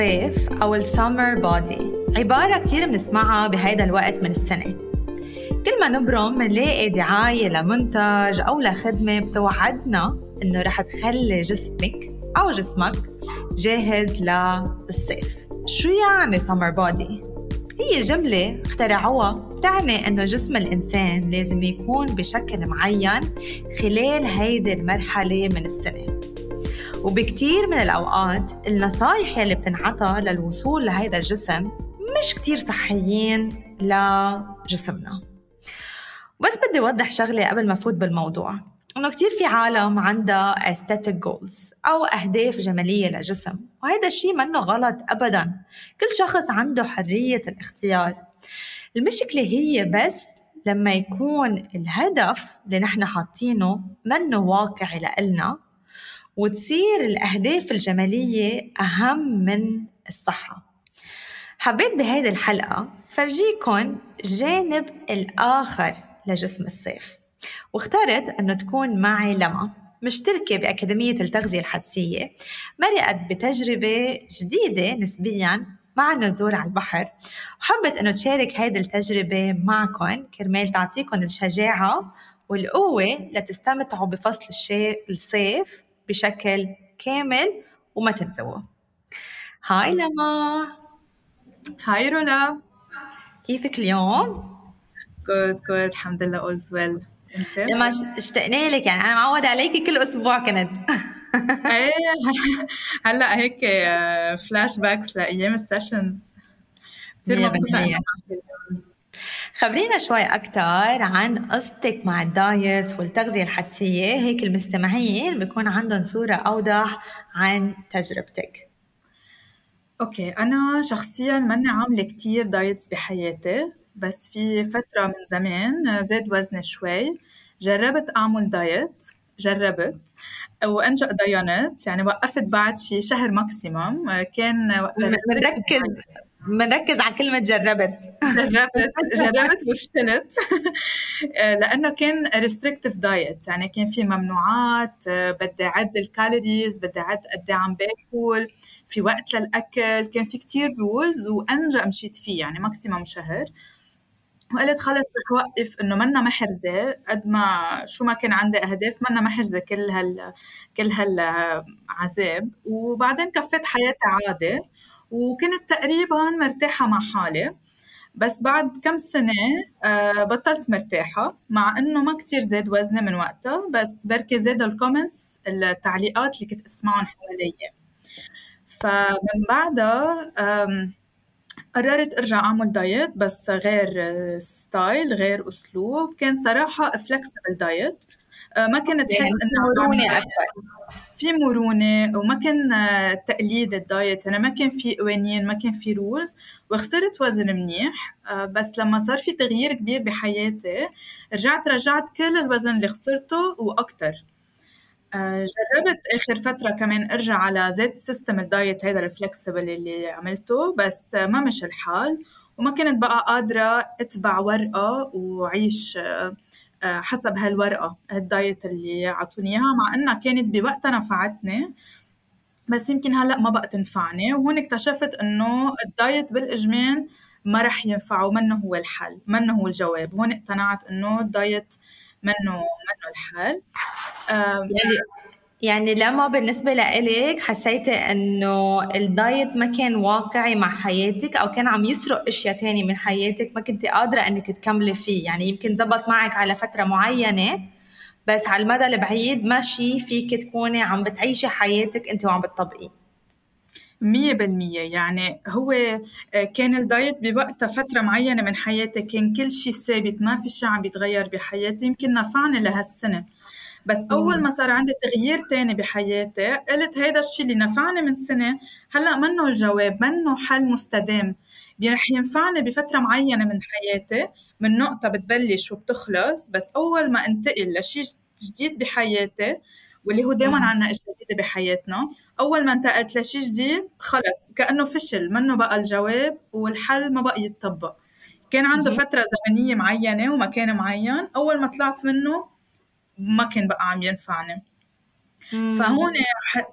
الصيف أو السمر بودي عبارة كتير بنسمعها بهيدا الوقت من السنة. كل ما نبرم منلاقي دعاية لمنتج أو لخدمة بتوعدنا إنه رح تخلي جسمك أو جسمك جاهز للصيف. شو يعني سمر بودي؟ هي جملة اخترعوها بتعني إنه جسم الإنسان لازم يكون بشكل معين خلال هيدي المرحلة من السنة. وبكتير من الأوقات النصايح يلي بتنعطى للوصول لهيدا الجسم مش كتير صحيين لجسمنا. بس بدي أوضح شغلة قبل ما أفوت بالموضوع. إنه كتير في عالم عندها aesthetic goals أو أهداف جمالية لجسم وهذا الشيء منه غلط أبدا. كل شخص عنده حرية الاختيار. المشكلة هي بس لما يكون الهدف اللي نحن حاطينه منه واقعي لإلنا وتصير الأهداف الجمالية أهم من الصحة. حبيت بهيدي الحلقة فرجيكم جانب الآخر لجسم الصيف واخترت أنه تكون معي لما مشتركة بأكاديمية التغذية الحدسية مرقت بتجربة جديدة نسبياً مع النزول على البحر وحبت أنه تشارك هيدي التجربة معكم كرمال تعطيكم الشجاعة والقوة لتستمتعوا بفصل الصيف بشكل كامل وما تنسوه. Hi لمى hi رولا كيفك اليوم؟ good good الحمد لله all's well. أنت؟ لمى اشتقنا لك يعني أنا معودة عليكي كل أسبوع كنت. إيه. هلأ هيك flashbacks لأيام ال sessions كثير مبسوطة خبرينا شوي أكثر عن قصتك مع ال diet والتغذية الحدسية. هيك المستمعين بيكون عندهم صورة أوضح عن تجربتك. Okay أنا شخصيا ماني عاملة كتير diets بحياتي بس في فترة من زمان زاد وزني شوي. جربت أعمل diet جربت. وأنجأ ضاينت يعني وقفت بعد شي شهر maximum كان وقتها بنركز على كلمة جربت. جربت جربت وفشلت لأنه كان restrictive diet يعني كان في ممنوعات بدي أعد ال calories بدي أعد قد إيه عم باكل في وقت للأكل كان في كتير rules وأنجأ مشيت فيه يعني maximum شهر. وقلت خلص رح وقف إنه منا محرزة قد ما شو ما كان عندي أهداف منا محرزة كل هال كل هالعذاب وبعدين كفيت حياتي عادي وكنت تقريبا مرتاحة مع حالي بس بعد كم سنة آه، بطلت مرتاحة مع إنه ما كتير زاد وزني من وقتها بس بركي زاد ال comments التعليقات اللي كنت أسمعهم حوالي فمن بعدها قررت أرجع أعمل diet بس غير style غير أسلوب. كان صراحة flexible diet آه، ما كنت يعني احس إنه مرونة أكثر في مرونة وما كان آه، تقليد ال diet. يعني ما كان في قوانين ما كان في rules وخسرت وزن منيح. آه، بس لما صار في تغيير كبير بحياتي رجعت رجعت كل الوزن اللي خسرته وأكثر جربت آخر فترة كمان أرجع على زيت system ال diet هيدا ال flexible اللي عملته. بس ما مشي الحال. وما كنت بقى قادرة أتبع ورقة وعيش آه، حسب هالورقة ال diet اللي عطوني إياها. مع إنها كانت بوقتها نفعتني بس يمكن هلأ ما بقى تنفعني. وهون اكتشفت إنه ال diet بالإجمال ما رح ينفع ومنه هو الحل منه هو الجواب. هون اقتنعت إنه ال diet منه منه الحل. يعني يعني لمى بالنسبة لإلك حسيتي إنه ال diet ما كان واقعي مع حياتك أو كان عم يسرق أشياء تانية من حياتك ما كنتي قادرة إنك تكملي فيه. يعني يمكن زبط معك على فترة معينة بس على المدى البعيد ماشي فيك تكوني عم بتعيشي حياتك أنت وعم بتطبقي مية بالمية. يعني هو آه، كان الدايت بوقتها فترة معينة من حياتي كان كل شيء ثابت ما في شيء عم بيتغير بحياتي. يمكن نفعني لهالسنة. بس أول ما صار عندي تغيير تاني بحياتي قلت هيدا الشيء اللي نفعني من سنة هلأ منه الجواب منه حل مستدام. رح ينفعني بفترة معينة من حياتي من نقطة بتبلش وبتخلص بس أول ما انتقل لشيء جديد بحياتي واللي هو دائما عنا إشياء جديدة بحياتنا أول ما انتقلت لشيء جديد خلص كأنه فشل منه بقى الجواب والحل ما بقى يتطبق. كان عنده فترة زمنية معينة ومكان معين أول ما طلعت منه ما كان بقى عم ينفعني. فهون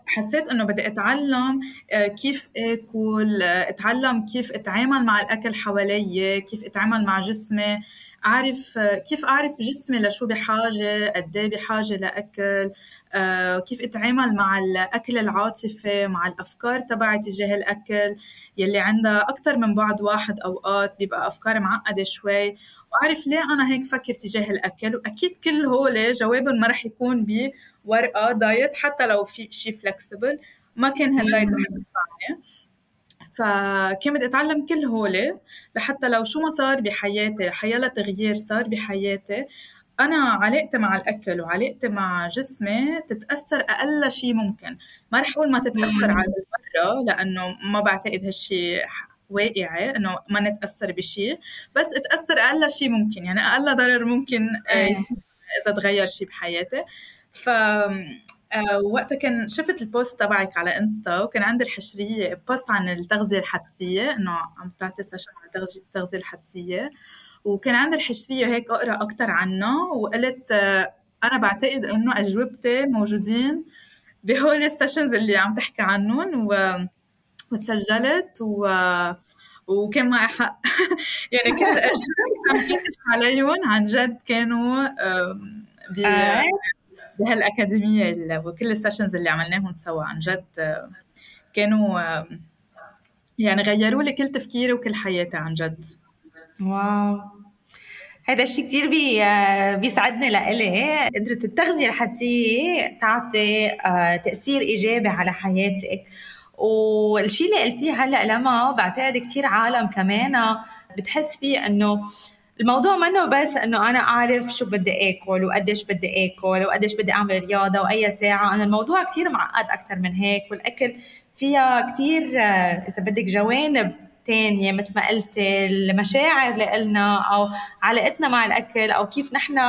حسيت إنه بدي أتعلم آه، كيف آكل آه، أتعلم كيف أتعامل مع الأكل حوالي كيف أتعامل مع جسمي. أعرف آه، كيف أعرف جسمي لشو بحاجة قد إيه بحاجة لأكل؟ كيف أتعامل مع الأكل العاطفي مع الأفكار تبعي تجاه الأكل؟ يلي عندها أكثر من بعد واحد أوقات بيبقى افكار معقدة شوي. وأعرف ليه أنا هيك فكر تجاه الأكل؟ وأكيد كل هول جوابهم ما رح يكون ب ورقه diet حتى لو في شيء flexible ما كان هال diet رح ينفعني. فكان بدي اتعلم كل هول لحتى لو شو ما صار بحياتي حيلا تغيير صار بحياتي. أنا علاقتي مع الأكل وعلاقتي مع جسمي تتأثر أقل شيء ممكن. ما رح أقول ما تتأثر على المرة لأنه ما بعتقد هالشيء واقعي إنه ما نتأثر بشيء بس تأثر أقل شيء ممكن. يعني أقل ضرر ممكن آه، يصير إذا تغير شيء بحياتي. ف وقتها كان شفت ال post تبعك على إنستا وكان عندي الحشرية post عن التغذية الحدسية إنه عم تعطي session عن التغذيه الحدسية وكان عندي الحشرية هيك أقرأ أكثر عنها وقلت آه أنا بعتقد إنه أجوبتي موجودين بهول ال sessions اللي عم تحكي عنهم و... وتسجلت و وكان معي حق يعني كل الأجوبة عم عليهم عن جد كانوا آه. بهالأكاديمية وكل ال sessions اللي عملناهم سوا عن جد كانوا يعني غيروا لي كل تفكيري وكل حياتي عن جد. wow. هذا الشيء كثير بي بيسعدني لإلي. قدرة التغذية الحدسية تعطي آه، تأثير إيجابي على حياتك. والشيء اللي قلتيه هلأ لما بعتقد كثير عالم كمان بتحس فيه إنه الموضوع منه بس إنه أنا أعرف شو بدي آكل وقديش بدي آكل وقديش بدي أعمل رياضة وأي ساعة. أنا الموضوع كثير معقد أكثر من هيك. والأكل فيها كثير آه، إذا بدك جوانب تانية مثل ما قلت المشاعر قلنا أو علاقتنا مع الأكل أو كيف نحن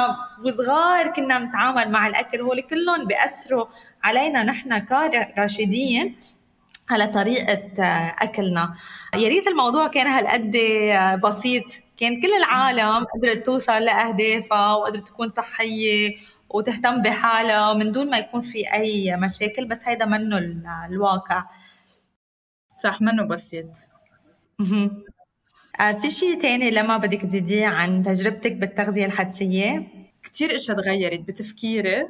وصغار كنا نتعامل مع الأكل. هول كلهم بيأثروا علينا نحن كراشدين على طريقة آه، أكلنا. يا ريت الموضوع كان هالقد آه، بسيط. كان كل العالم قدرت توصل لأهدافها وقدرت تكون صحية وتهتم بحالها من دون ما يكون في أي مشاكل بس هيدا منه الواقع. صح منه بسيط. آه، في شيء تاني لما بدك تزيديه عن تجربتك بالتغذية الحدسية؟ كتير إشياء تغيرت بتفكيري.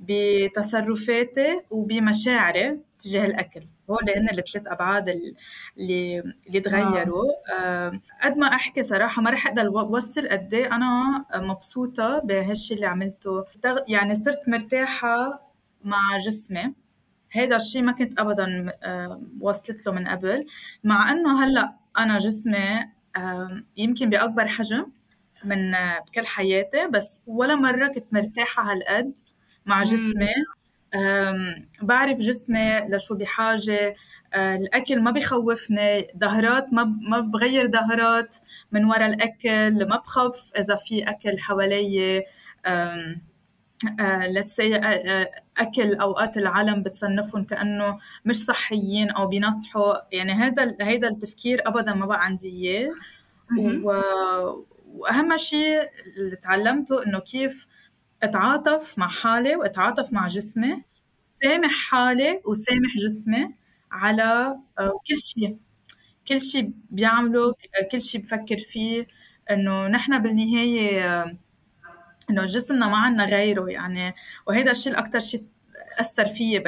بتصرفاتي وبمشاعري تجاه الأكل. هول هن الثلاث أبعاد اللي اللي تغيروا. آه. قد ما أحكي صراحة ما رح أقدر اوصل قد إيه أنا مبسوطة بهالشيء اللي عملته. يعني صرت مرتاحة مع جسمي. هذا الشيء ما كنت ابدا وصلت له من قبل. مع إنه هلأ أنا جسمي يمكن بأكبر حجم من بكل حياتي بس ولا مرة كنت مرتاحة هالقد. مع جسمي. بعرف جسمي لشو بحاجة. أه، الأكل ما بخوفني. ظهرات ما ما بغير ظهرات من وراء الأكل ما بخاف إذا في أكل حوالي ليتس أه، أه، أكل أوقات العالم بتصنفهم كأنه مش صحيين أو بينصحوا يعني هذا هذا التفكير ابدا ما بقى عندي إياه. وأهم شيء اللي تعلمته إنه كيف اتعاطف مع حالي واتعاطف مع جسمي سامح حالي وسامح جسمي على آه، كل شيء. كل شيء بيعمله كل شيء بفكر فيه إنه نحن بالنهاية آه، إنه جسمنا ما عنا غيره يعني. وهذا الشيء الاكثر شيء أثر فيي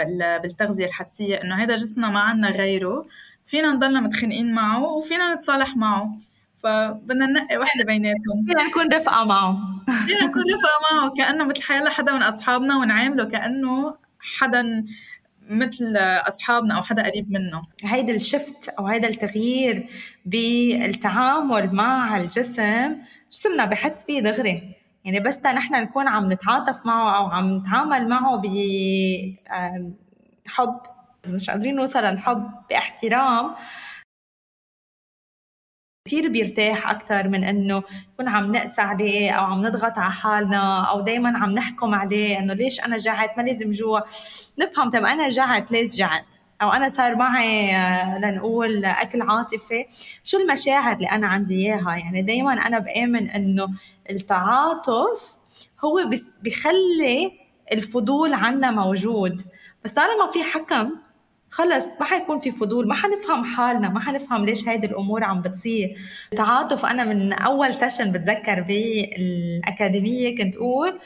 بالتغذية الحدسية إنه هذا جسمنا ما عنا غيره. فينا نضلنا متخانقين معه وفينا نتصالح معه. فبدنا ننقي وحدة بيناتهم. فينا نكون رفقة معه فينا نكون رفقة معه كأنه مثل حيلا حدا من أصحابنا ونعامله كأنه حدا مثل أصحابنا أو حدا قريب منه. هيدا الشفت أو هيدا التغيير بالتعامل مع الجسم جسمنا بحس فيه دغري. يعني بس نحن نكون عم نتعاطف معه أو عم نتعامل معه بحب مش قادرين نوصل للحب باحترام كثير بيرتاح أكثر من إنه نكون عم نقسى عليه أو عم نضغط على حالنا أو دايما عم نحكم عليه إنه ليش أنا جعت؟ ما لازم جوع نفهم طب أنا جعت ليش جعت؟ أو أنا صار معي آه، لنقول أكل عاطفي. شو المشاعر اللي أنا عندي إياها؟ يعني دايما أنا بآمن إنه التعاطف هو بخلي الفضول عنا موجود. بس طالما في حكم خلص ما حيكون في فضول ما حنفهم حالنا ما حنفهم ليش هيدي الأمور عم بتصير. تعاطف أنا من أول سيشن بتذكر بالأكاديمية كنت أقول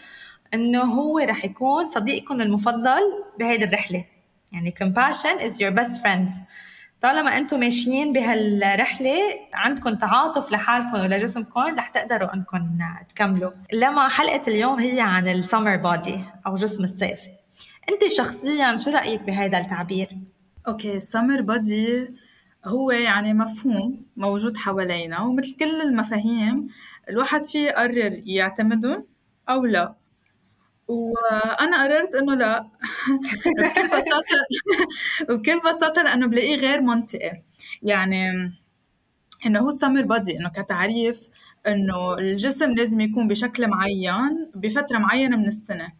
إنه هو رح يكون صديقكم المفضل بهيدي الرحلة. يعني compassion is your best friend. طالما أنتم ماشيين بهالرحلة عندكم تعاطف لحالكم ولجسمكم رح تقدروا إنكم تكملوا. لما حلقة اليوم هي عن ال summer body أو جسم الصيف. أنت شخصيا شو رأيك بهذا التعبير؟ okay summer body هو يعني مفهوم موجود حوالينا ومثل كل المفاهيم الواحد فيه يقرر يعتمدهم أو لا. وأنا قررت إنه لا. بكل بساطة بكل بساطة لأنه بلاقيه غير منطقي. يعني إنه هو السمر بادي إنه كتعريف إنه الجسم لازم يكون بشكل معين بفترة معينة من السنة.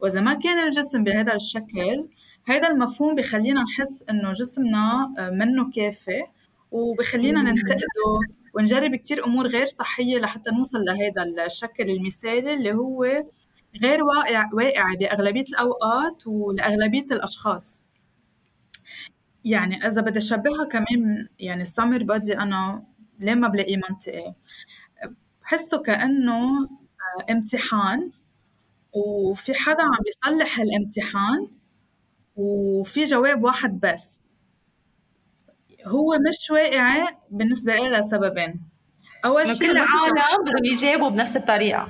وإذا ما كان الجسم بهذا الشكل هذا المفهوم بخلينا نحس إنه جسمنا منه كافي وبخلينا ننتقده ونجرب كتير أمور غير صحية لحتى نوصل لهذا الشكل المثالي اللي هو غير واقع واقع بأغلبية الأوقات ولأغلبية الأشخاص. يعني إذا بدي أشبهها كمان يعني السمر بادي أنا ليه ما بلاقيه منطقي بحسه كأنه آه، امتحان وفي حدا عم يصلح الامتحان وفي جواب واحد بس. هو مش واقعي بالنسبة لي لسببين أول شيء كل العالم بدهم يجاوبوا بنفس الطريقة.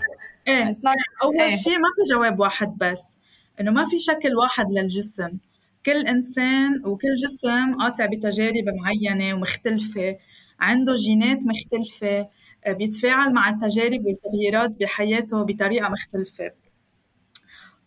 إيه. أول إيه. شيء ما في جواب واحد بس. إنه ما في شكل واحد للجسم. كل إنسان وكل جسم قاطع بتجارب معينة ومختلفة. عنده جينات مختلفة. آه، بيتفاعل مع التجارب والتغييرات بحياته بطريقة مختلفة.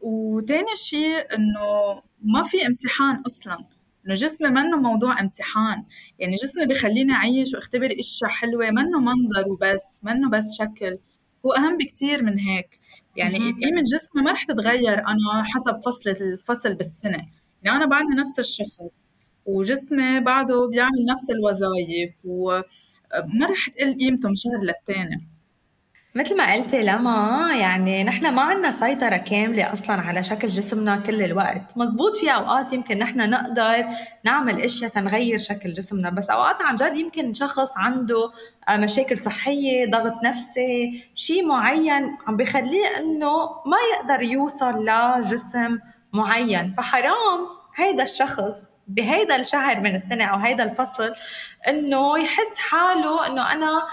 وتاني شيء إنه ما في امتحان أصلا. إنه جسمي منه موضوع امتحان. يعني جسمي بخليني أعيش وأختبر إشياء حلوة منه منظر وبس منه بس شكل. هو أهم بكثير من هيك. يعني قيمه جسمي ما رح تتغير أنا حسب فصل الفصل بالسنة. يعني أنا بعدني نفس الشخص وجسمي بعده بيعمل نفس الوظائف وما رح تقل قيمته من شهر للتاني. مثل ما قلتي لما يعني نحن ما عندنا سيطرة كاملة أصلا على شكل جسمنا كل الوقت. مزبوط في أوقات يمكن نحن نقدر نعمل أشياء تنغير شكل جسمنا بس أوقات عن جد يمكن شخص عنده آه، مشاكل صحية ضغط نفسي شيء معين عم بخليه أنه ما يقدر يوصل لجسم معين. فحرام هيدا الشخص بهيدا الشهر من السنة أو هيدا الفصل أنه يحس حاله أنه أنا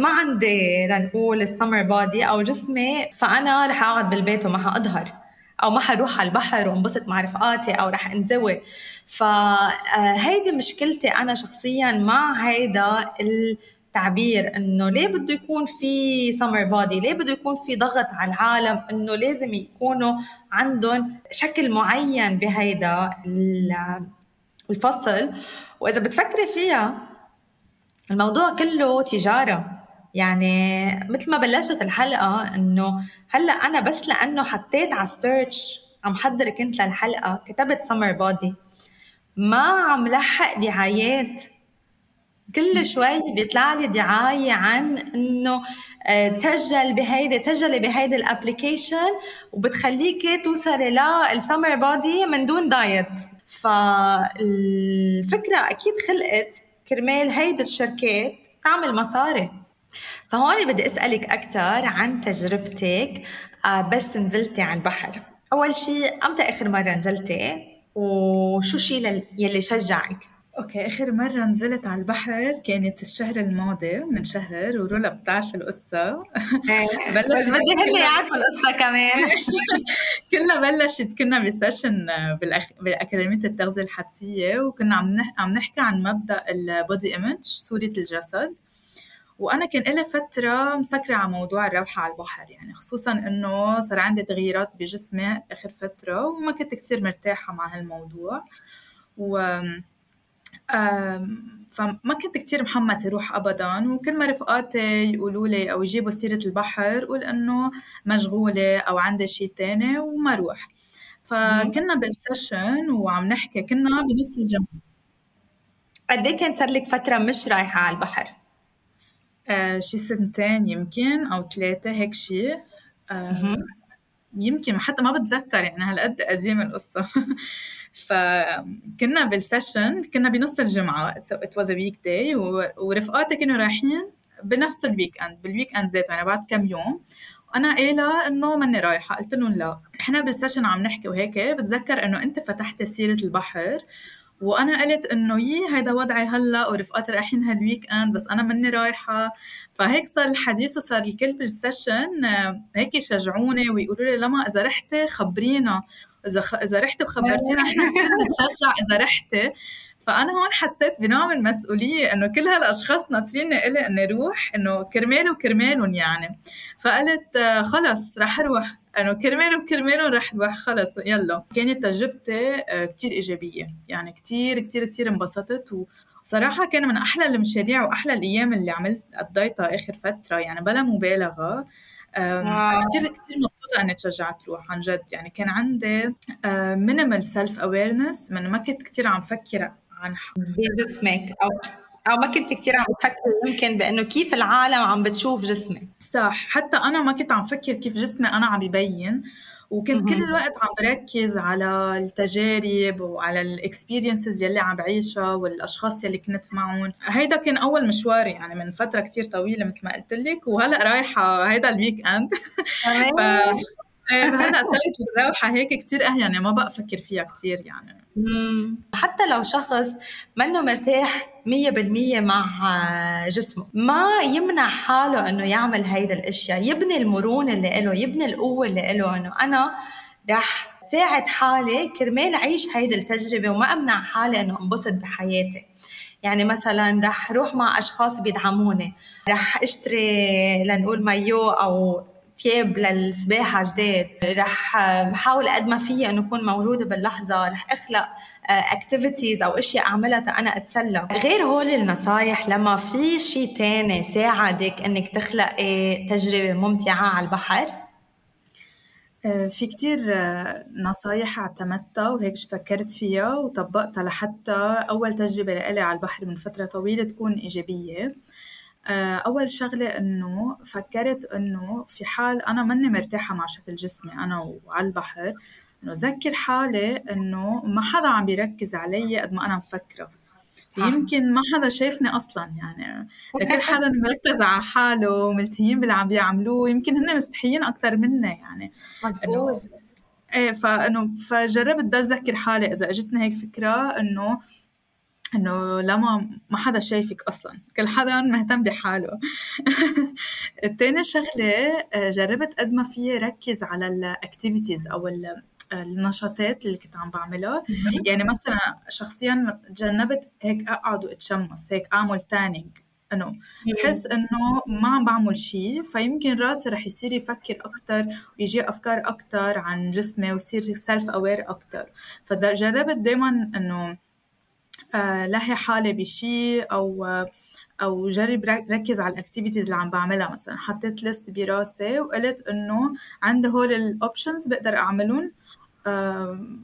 ما عندي لنقول السمر بودي أو جسمي فأنا رح أقعد بالبيت وما حاظهر أو ما حروح على البحر وانبسط مع رفقاتي أو رح انزوي. فهيدي مشكلتي أنا شخصيا مع هيدا التعبير إنه ليه بده يكون في summer body ليه بده يكون في ضغط على العالم إنه لازم يكونوا عندهم شكل معين بهيدا الفصل؟ وإذا بتفكري فيها الموضوع كله تجارة. يعني مثل ما بلشت الحلقة إنه هلأ أنا بس لأنه حطيت على ال search عم حضر كنت للحلقة كتبت summer body ما عم لحق دعايات. كل شوي بيطلع لي دعاية عن إنه آه، تسجل بهيدي تسجلي بهيدي ال application وبتخليكي توصلي لل summer body من دون diet فالفكرة أكيد خلقت كرمال هيدي الشركات تعمل مصاري. فهون بدي أسألك أكثر عن تجربتك آه، بس نزلتي على البحر. أول شيء أمتى آخر مرة نزلتي؟ وشو الشيء يلي شجعك؟ okay آخر مرة نزلت على البحر كانت الشهر الماضي من شهر ورولا بتعرف القصة. إيه. بلش بدي هن يعرفوا القصة كمان. كلنا بلشت كنا ب session بالأخ... باكاديميه التغذية الحدسية وكنا عم نح... عم نحكي عن مبدأ ال body image صورة الجسد. وأنا كان لي فترة مسكرة على موضوع الروحة على البحر يعني خصوصا إنه صار عندي تغييرات بجسمي آخر فترة وما كنت كثير مرتاحة مع هالموضوع. و فما كنت كتير محمسة روح أبدا وكل ما رفقاتي يقولوا لي أو يجيبوا سيرة البحر قول إنه مشغولة أو عندي شيء تاني وما روح فكنا بالسيشن وعم نحكي كنا بنص الجمعة. قد إيه كان صار لك فترة مش رايحة على البحر؟ آه شي سنتين يمكن أو ثلاثة هيك شيء آه يمكن حتى ما بتذكر يعني هالقد قديمه القصة. فكنا بال session كنا بنص الجمعة it was weekday ورفقاتي كانوا رايحين بنفس ال weekend بال weekend ذاته يعني بعد كم يوم. وأنا قايلة إنه ماني رايحة قلت لهم لا. إحنا بال session عم نحكي وهيك بتذكر إنه أنت فتحت سيرة البحر وأنا قلت إنه يي هيدا وضعي هلأ ورفقاتي رايحين هال weekend بس أنا ماني رايحة. فهيك صار الحديث وصار الكل بالسيشن هيك يشجعوني ويقولوا لي لما إذا رحتي خبرينا. إذا خ... إذا رحتي وخبرتينا إحنا كثير نتشجع إذا رحتي فأنا هون حسيت بنوع من المسؤولية إنه كل هالأشخاص ناطرين إلي إني أروح إنه كرماله وكرمالهم يعني. فقلت آه، خلص رح أروح. إنه كرمالهم كرمالهم رح أروح. خلص يلا. كانت تجربتي آه، كتير إيجابية. يعني كتير كتير كتير انبسطت. وصراحة كان من أحلى المشاريع وأحلى الأيام اللي عملت قضيتها آخر فترة. يعني بلا مبالغة. كثير كثير مبسوطة إني تشجعت تروح عن جد. يعني كان عندي minimal self awareness من ما كنت كثير عم فكر عن بجسمك أو أو ما كنت كثير عم تفكر يمكن بأنه كيف العالم عم بتشوف جسمي صح. حتى أنا ما كنت عم فكر كيف جسمي أنا عم يبين وكنت كل الوقت عم بركز على التجارب وعلى ال experiences يلي عم بعيشها والأشخاص يلي كنت معهم. هيدا كان أول مشواري يعني من فترة كتير طويلة مثل ما قلت لك وهلأ رايحة هيدا ال weekend ف هلا صارت الروحة هيك كثير يعني ما بقى أفكر فيها كثير يعني. حتى لو شخص منه مرتاح مية بالمية مع جسمه ما يمنع حاله إنه يعمل هيدا الأشياء. يبني المرونة اللي له يبني القوة اللي له إنه أنا رح ساعد حالي كرمال عيش هيدي التجربة وما أمنع حالي إنه أنبسط بحياتي. يعني مثلا رح روح مع أشخاص بيدعموني رح أشتري لنقول مايو أو ثياب للسباحة جداد. رح بحاول قد ما فيي إنه أكون موجودة باللحظة. رح أخلق اكتيفيتيز أو أشياء أعملها أنا أتسلى. غير هول النصايح لما في شيء تاني ساعدك إنك تخلقي تجربة ممتعة على البحر؟ آه، في كتير آه، نصايح اعتمدتها وهيك فكرت فيها وطبقتها لحتى أول تجربة لإلي على البحر من فترة طويلة تكون إيجابية. آه، أول شغلة إنه فكرت إنه في حال أنا ماني مرتاحة مع شكل جسمي أنا وعلى البحر إنه ذكر حالي إنه ما حدا عم بيركز علي قد ما أنا مفكرة. يمكن ما حدا شايفني أصلا يعني. كل حدا مركز على حاله وملتهيين باللي عم بيعملوه يمكن هن مستحيين أكثر منا يعني. مزبوط. إيه فإنه فجربت ضل ذكر حالي إذا إجتني هيك فكرة إنه إنه لما ما حدا شايفك أصلا. كل حدا مهتم بحاله. التاني شغلة آه، جربت قد ما في ركز على ال activities أو النشاطات اللي كنت عم بعملها يعني مثلا شخصيا تجنبت هيك أقعد وأتشمس هيك أعمل tanning إنه بحس إنه ما عم بعمل شيء فيمكن راسي رح يصير يفكر أكثر ويجي أفكار أكثر عن جسمي ويصير self aware أكثر فجربت دائما إنه آه، لهي حالي بشيء أو أو جرب ركز على ال activities اللي عم بعملها مثلا. حطيت list براسي وقلت إنه عندي هول ال options بقدر أعملهم.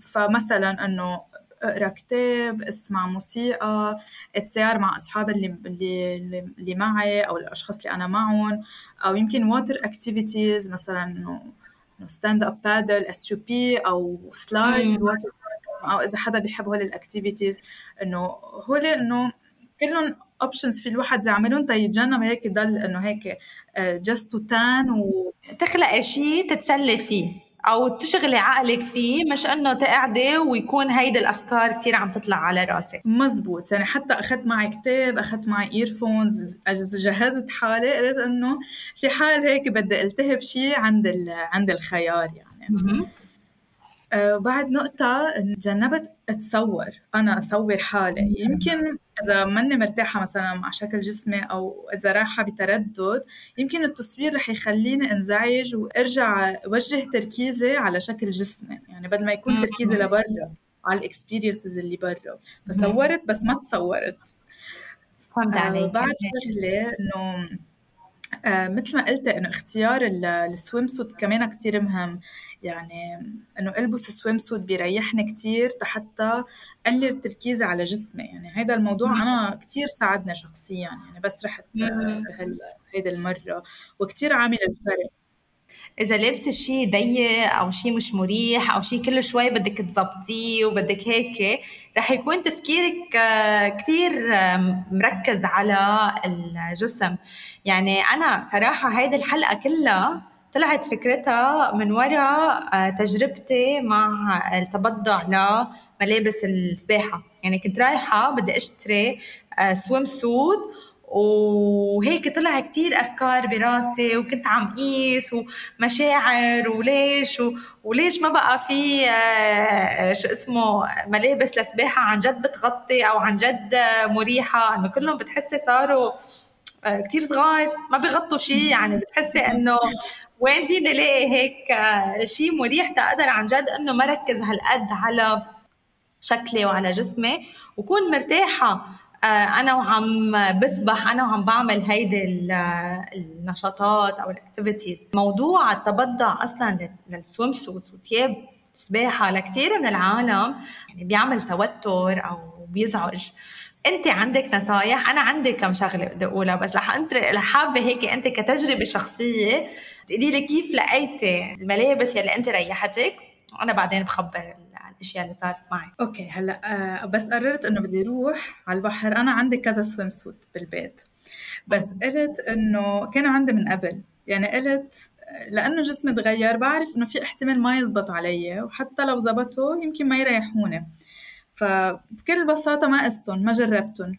فمثلا إنه أقرأ كتاب أسمع موسيقى اتساير مع اصحابي اللي اللي اللي معي أو الأشخاص اللي أنا معهم. أو يمكن water activities مثلا إنه stand up paddle SUP أو slide water أو إذا حدا بيحب هول ال activities إنه هول إنه كلهم options في الواحد يعملهم تيتجنب هيك يضل إنه هيك just to tan وتخلقي شيء تتسلي فيه أو تشغلي عقلك فيه مش إنه تقعدي ويكون هيدي الأفكار كثير عم تطلع على راسك. مزبوط يعني حتى أخذت معي كتاب أخذت معي earphones جهزت حالي قلت إنه في حال هيك بدي التهب شيء عند عند الخيار يعني. وبعد آه، نقطة تجنبت أتصور أنا أصور حالي. يمكن إذا ماني مرتاحة مثلا مع شكل جسمي أو إذا رايحة بتردد يمكن التصوير رح يخليني أنزعج وأرجع وجه تركيزي على شكل جسمي. يعني بدل ما يكون تركيزي لبرا على الاكسبيرينسز اللي برا. فصورت بس ما تصورت فهمت عليك. بعد شغلة إنه آه مثل ما قلت إنه اختيار السويم سوت كمان كثير مهم. يعني إنه ألبس سويم سوت بيريحني كثير حتى قلل تركيزي على جسمي. يعني هذا الموضوع أنا كثير ساعدني شخصيا. يعني بس رحت هيدي المرة. وكثير عامل الفرق. إذا لابسه شيء ضيق أو شيء مش مريح أو شيء كل شوي بدك تظبطيه وبدك هيك رح يكون تفكيرك آه، كتير آه، مركز على الجسم. يعني أنا صراحة هيدي الحلقة كلها طلعت فكرتها من وراء آه، تجربتي مع التبضع لملابس السباحة. يعني كنت رايحة بدي أشتري سويم سوت وهيك طلع كتير أفكار براسي وكنت عم قيس ومشاعر وليش و... وليش ما بقى في آه، شو اسمه ملابس لسباحة عن جد بتغطي أو عن جد مريحة؟ إنه كلهم بتحسي صاروا آه، كتير صغار ما بيغطوا شيء يعني بتحسي إنه وين فيني لاقي هيك آه، شيء مريح تقدر عن جد إنه ما ركز هالقد على شكلي وعلى جسمي وكون مرتاحة. آه، أنا وعم بسبح أنا وعم بعمل هيدي النشاطات أو ال activities موضوع التبضع أصلا لل swimsuits وثياب السباحه لكثير من العالم يعني بيعمل توتر أو بيزعج. أنت عندك نصايح؟ أنا عندي كم شغلة بدي أقولها بس رح انت حابة هيك أنت كتجربة شخصية تقولي لي كيف لقيتي الملابس يلي أنت ريحتك؟ وأنا بعدين بخبر الأشياء اللي صارت معي. okay هلأ آه بس قررت إنه بدي أروح على البحر. أنا عندي كذا swimsuit بالبيت. بس قلت إنه كانوا عندي من قبل. يعني قلت لأنه جسمي تغير بعرف إنه في احتمال ما يزبطوا علي وحتى لو زبطوا يمكن ما يريحوني. فبكل بساطة ما قستهم ما جربتهم.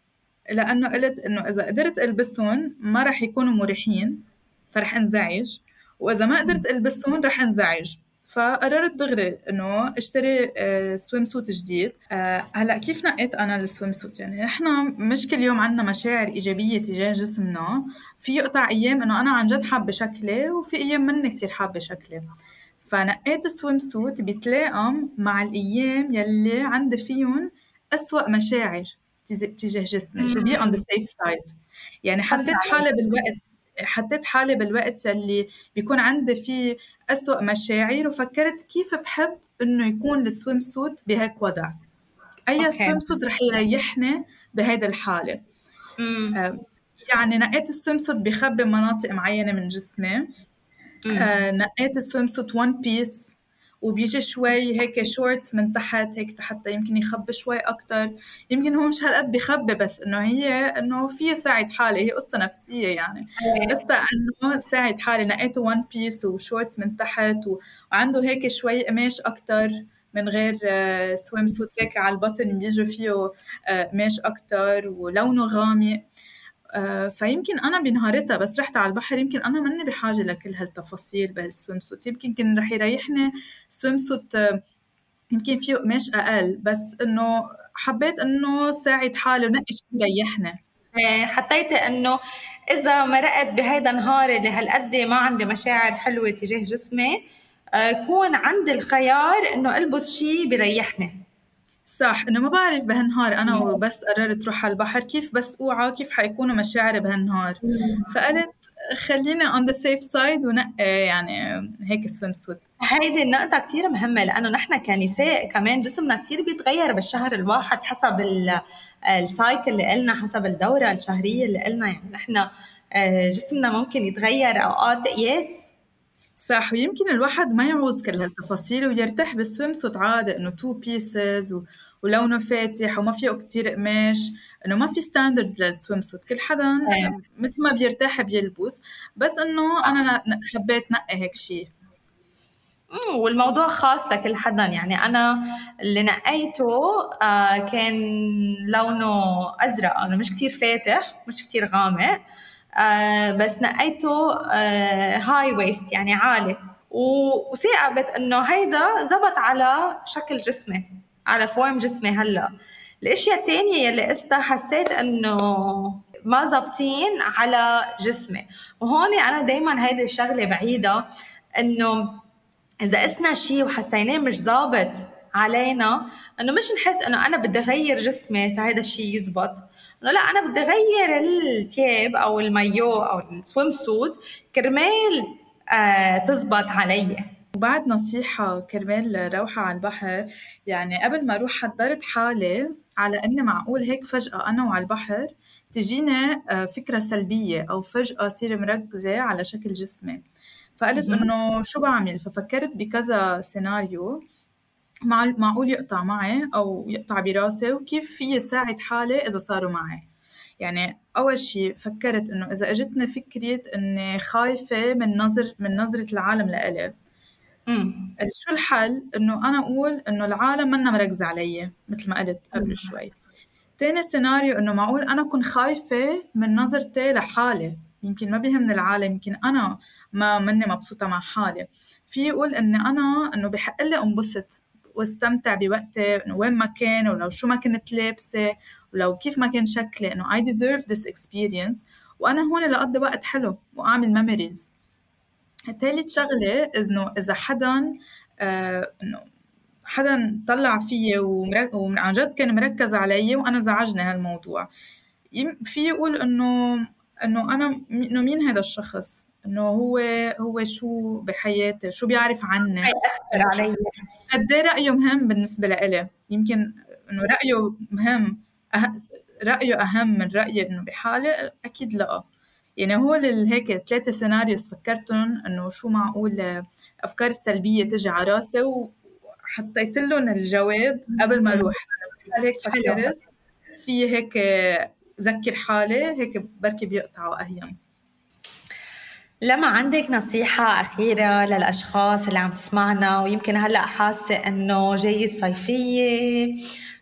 لأنه قلت إنه إذا قدرت ألبسهم ما رح يكونوا مريحين فرح انزعج. وإذا ما قدرت ألبسهم رح انزعج. فقررت دغري إنه أشتري سويم آه، سوت جديد. آه، هلأ كيف نقيت أنا السويم سوت يعني نحن مش كل يوم عندنا مشاعر إيجابية تجاه جسمنا. في يقطع أيام إنه أنا عن جد حابة شكلي وفي أيام مني كتير حابة شكلي. فنقيت السويم سوت بيتلائم مع الأيام يلي عندي فيهم أسوأ مشاعر تجاه جسمي. to be on the safe side. يعني حطيت حالي بالوقت حطيت حالي بالوقت اللي بيكون عندي فيه أسوأ مشاعر وفكرت كيف بحب إنه يكون السويم سوت بهيك وضع. أي swimsuit رح يريحني بهيدي الحالة. آه يعني نقيت ال swimsuit بخبي مناطق معينة من جسمي. آه نقيت ال swimsuit one piece وبيجي شوي هيك shorts من تحت هيك حتى يمكن يخبي شوي أكثر يمكن هو مش هالقد بخبي بس إنه هي إنه في ساعد حالي هي قصة نفسية يعني. بس إنه ساعد حالي نقيته one piece و shorts من تحت وعنده هيك شوي قماش أكثر من غير swimsuit هيك على البطن بيجوا فيه آه، قماش أكثر ولونه غامق. آه، فيمكن أنا بنهارتها بس رحت على البحر يمكن أنا ماني بحاجة لكل هالتفاصيل بال swimsuit يمكن كان رح يريحني swimsuit آه، يمكن فيه قماش أقل بس إنه حبيت إنه ساعد حالي ونقي شيء يريحني. إيه، حطيت إنه إذا مرقت بهيدا النهار اللي هالقد ما عندي مشاعر حلوة تجاه جسمي آه، عندي الخيار إنه ألبس شيء بيريحني. صح إنه ما بعرف بهالنهار أنا وبس قررت أروح على البحر كيف بس أوعى كيف حيكونوا مشاعري بهالنهار. فقلت خلينا on the safe side ونقي يعني هيك swimsuit هيدي النقطة كتير مهمة لأنه نحن كنساء كمان جسمنا كتير بيتغير بالشهر الواحد حسب ال cycle اللي قلنا حسب الدورة الشهرية اللي قلنا يعني نحن آه، جسمنا ممكن يتغير أوقات قياس صح ويمكن الواحد ما يعوز كل هالتفاصيل ويرتاح بال swimsuit عادي انه two pieces ولونه فاتح وما فيه كتير قماش إنه ما في standards لل swimsuit كل حدا أيه. مثل ما بيرتاح بيلبس بس إنه أنا حبيت نقي هيك شيء والموضوع خاص لكل حدا يعني أنا اللي نقيته آه كان لونه أزرق أنا مش كتير فاتح مش كتير غامق آه بس نقيته آه هاي ويست يعني عالي. وثاقبت إنه هيدا زبط على شكل جسمي على فورم جسمي هلأ. الأشياء الثانية يلي قستها حسيت إنه ما زابطين على جسمي. وهون أنا دائما هيدي الشغلة بعيدة إنه إذا قسنا شيء وحسيناه مش ظابط علينا إنه مش نحس إنه أنا بدي أغير جسمي تا هذا الشيء يزبط. إنه لا أنا بدي أغير التياب أو المايو أو السويم سوت كرمال آه تزبط علي. وبعد نصيحة كرمال روحة على البحر يعني قبل ما أروح حضرت حالي على إني معقول هيك فجأة أنا وعلى البحر تجيني آه، فكرة سلبية أو فجأة صير مركزة على شكل جسمي. فقلت إنه شو بعمل؟ ففكرت بكذا سيناريو. معقول يقطع معي أو يقطع براسي؟ وكيف في ساعد حالي إذا صاروا معي؟ يعني أول شيء فكرت إنه إذا إجتني فكرة إني خايفة من نظر من نظرة العالم لإلي. شو الحل؟ إنه أنا أقول إنه العالم منا مركزه علي مثل ما قلت قبل شوي. تاني سيناريو إنه معقول أنا أكون خايفة من نظرتي لحالي. يمكن ما بيهمني العالم يمكن أنا ما مني مبسوطة مع حالي. في يقول إني أنا إنه بحق لي أنبسط. واستمتع بوقتي إنه وين ما كان ولو شو ما كنت لابسة ولو كيف ما كان شكلي إنه I deserve this experience. وأنا هون لأقضي وقت حلو وأعمل memories. ثالث شغلة إنه إذا حدا آه إنه حدا طلع فيي وعن جد كان مركز علي وأنا زعجني هالموضوع. في يقول إنه إنه أنا إنه مين هذا الشخص؟ إنه هو هو شو بحياتي شو بيعرف عني؟ حيأثر علي. قد إيه رأيه مهم بالنسبة لإلي؟ يمكن إنه رأيه مهم أه... رأيه أهم من رأيي إنه بحالي؟ أكيد لأ. يعني هو هيك ثلاثة سيناريوز فكرتهم إنه شو معقول الافكار السلبيه تجي على راسي وحطيت لهم الجواب قبل ما أروح. هيك فكرت. في هيك ذكر حالي هيك بركي بيقطعوا اهيم لما عندك نصيحة أخيرة للأشخاص اللي عم تسمعنا ويمكن هلأ حاسة إنه جاي الصيفية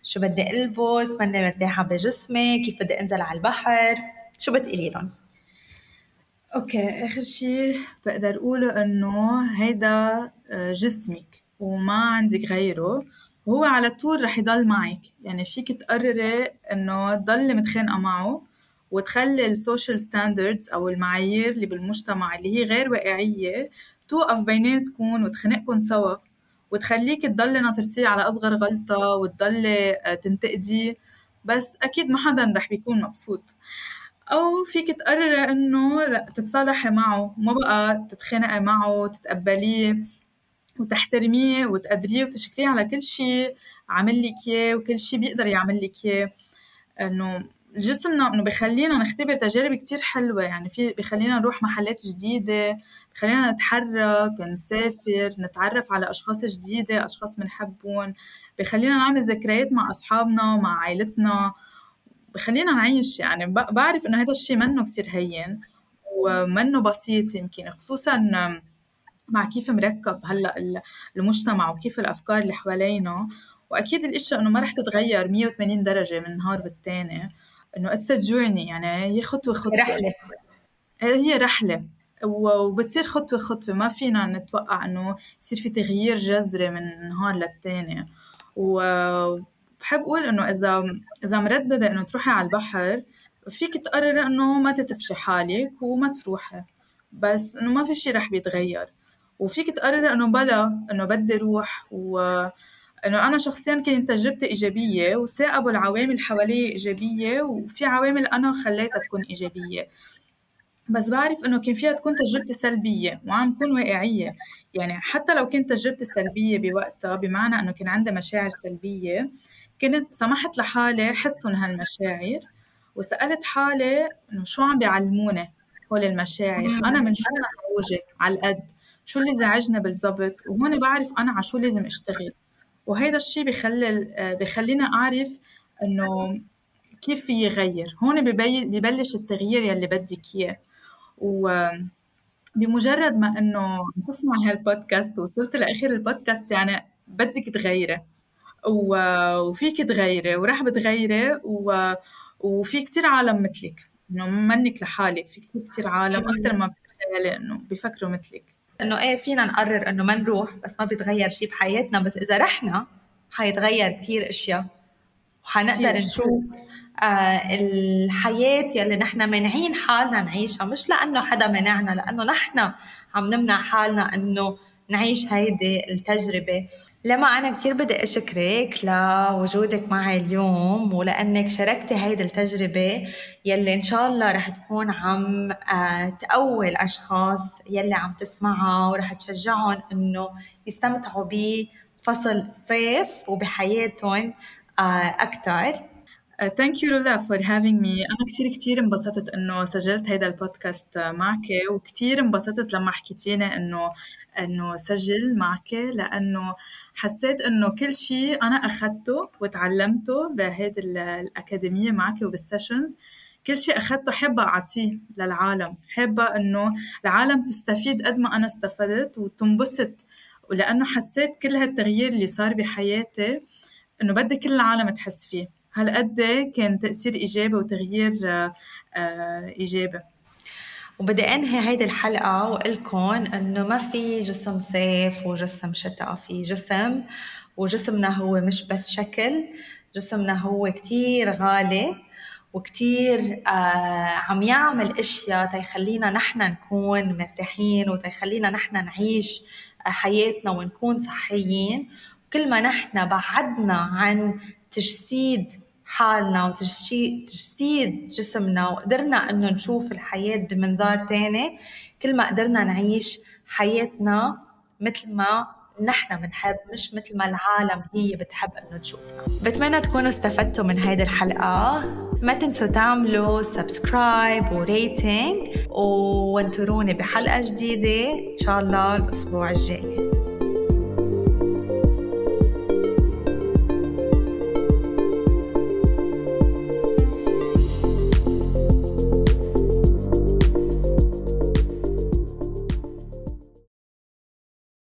شو بدي ألبس؟ ماني مرتاحة بجسمي كيف بدي أنزل على البحر؟ شو بتقولي لهم؟ أوكي آخر شيء بقدر أقوله إنه هيدا آه، جسمك وما عندك غيره وهو على طول رح يضل معك. يعني فيك تقرري إنه تضلي متخانقة معه. وتخلي ال social standards أو المعايير اللي بالمجتمع اللي هي غير واقعية توقف بيناتكم وتخنقكم سوا. وتخليك تضلي ناطرتيه على أصغر غلطة وتضلي آه، تنتقدي. بس أكيد ما حدا رح بيكون مبسوط. أو فيك تقرري إنه لا تتصالحي معه. ما بقى تتخانقي معه تتقبليه وتحترميه وتقدريه وتشكريه على كل شيء عمل لك إياه وكل شيء بيقدر يعمل لك إياه. إنه جسمنا انه بخلينا نختبر تجارب كتير حلوة. يعني في بخلينا نروح محلات جديدة بخلينا نتحرك نسافر نتعرف على أشخاص جديدة أشخاص بنحبهم. بخلينا نعمل ذكريات مع أصحابنا مع عائلتنا. بخلينا نعيش. يعني بعرف إنه هذا الشيء منه كتير هين ومنه بسيط يمكن خصوصا مع كيف مركب هلأ المجتمع وكيف الأفكار اللي حوالينا. وأكيد الاشياء إنه ما رح تتغير 180 درجة من نهار بالتاني. إنه اتس جورني يعني هي خطوة خطوة. رحلة. هي رحلة. وبتصير خطوة خطوة. ما فينا نتوقع إنه يصير في تغيير جذري من نهار للتاني. وبحب أقول إنه إذا إذا مرددة إنه تروحي على البحر فيك تقرري إنه ما تتفشي حالك وما تروحي. بس إنه ما في شيء رح بيتغير. وفيك تقرري إنه بلا إنه بدي أروح و إنه أنا شخصيا كانت تجربتي إيجابية وثاقبوا العوامل حوالي إيجابية وفي عوامل أنا خليتها تكون إيجابية. بس بعرف إنه كان فيها تكون تجربتي سلبية وعم كون واقعية. يعني حتى لو كانت تجربتي سلبية بوقتها بمعنى إنه كان عندي مشاعر سلبية كنت سمحت لحالي حسن هالمشاعر وسألت حالي إنه شو عم بيعلموني هول المشاعر؟ أنا من شو متزوجه على القد. شو اللي زعجني بالضبط؟ وهون بعرف أنا على شو لازم أشتغل. وهذا الشيء بخلي بخلينا أعرف إنه كيف في يغير. هون ببلش التغيير يلي بدك إياه. و بمجرد ما إنه تسمع هالبودكاست وصلت لآخر البودكاست يعني بدك تغيري. وفيك تغيري وراح بتغيري و... وفي كتير عالم مثلك. إنه منك لحالك. في كتير كتير عالم أكثر ما بتتخيلي إنه بيفكروا مثلك. إنه إيه فينا نقرر إنه ما نروح بس ما بيتغير شيء بحياتنا. بس إذا رحنا حيتغير كثير أشياء. وحنقدر نشوف آه الحياة يلي نحن منعين حالنا نعيشها. مش لأنه حدا منعنا لأنه نحن عم نمنع حالنا إنه نعيش هيدي التجربة. لمى أنا كثير بدي أشكرك لوجودك معي اليوم ولأنك شاركتي هيدي التجربة يلي إن شاء الله رح تكون عم آه، تقوي الأشخاص يلي عم تسمعها ورح تشجعهم إنه يستمتعوا بفصل صيف وبحياتهم آه، أكثر thank you لولا for having me أنا كثير كثير انبسطت إنه سجلت هيدا البودكاست معك وكثير انبسطت لما حكيتيني انه إنه سجل معك لأنه حسيت إنه كل شيء أنا اخذته وتعلمته بهيدي الأكاديمية معك وبالسيشنز كل شيء اخذته حابة أعطيه للعالم. حابة إنه العالم تستفيد قد ما أنا استفدت وتنبسط. ولأنه حسيت كل هالتغيير اللي صار بحياتي إنه بدي كل العالم تحس فيه. هالقد كان تأثير إيجابي وتغيير آه، إيجابي. وبدي أنهي هيدي الحلقة وأقول إنه ما في جسم صيف وجسم شتاء في جسم وجسمنا هو مش بس شكل جسمنا هو كتير غالي وكتير آه عم يعمل أشياء تيخلينا نحن نكون مرتاحين وتيخلينا نحن نعيش آه، حياتنا ونكون صحيين. كل ما نحن بعدنا عن تجسيد حالنا وتجسيد جسمنا وقدرنا إنه نشوف الحياة بمنظار تاني كل ما قدرنا نعيش حياتنا مثل ما نحن بنحب مش مثل ما العالم هي بتحب إنه تشوفنا. بتمنى تكونوا استفدتوا من هيدي الحلقة. ما تنسوا تعملوا subscribe و rating وانطروني بحلقة جديدة إن شاء الله الأسبوع الجاي.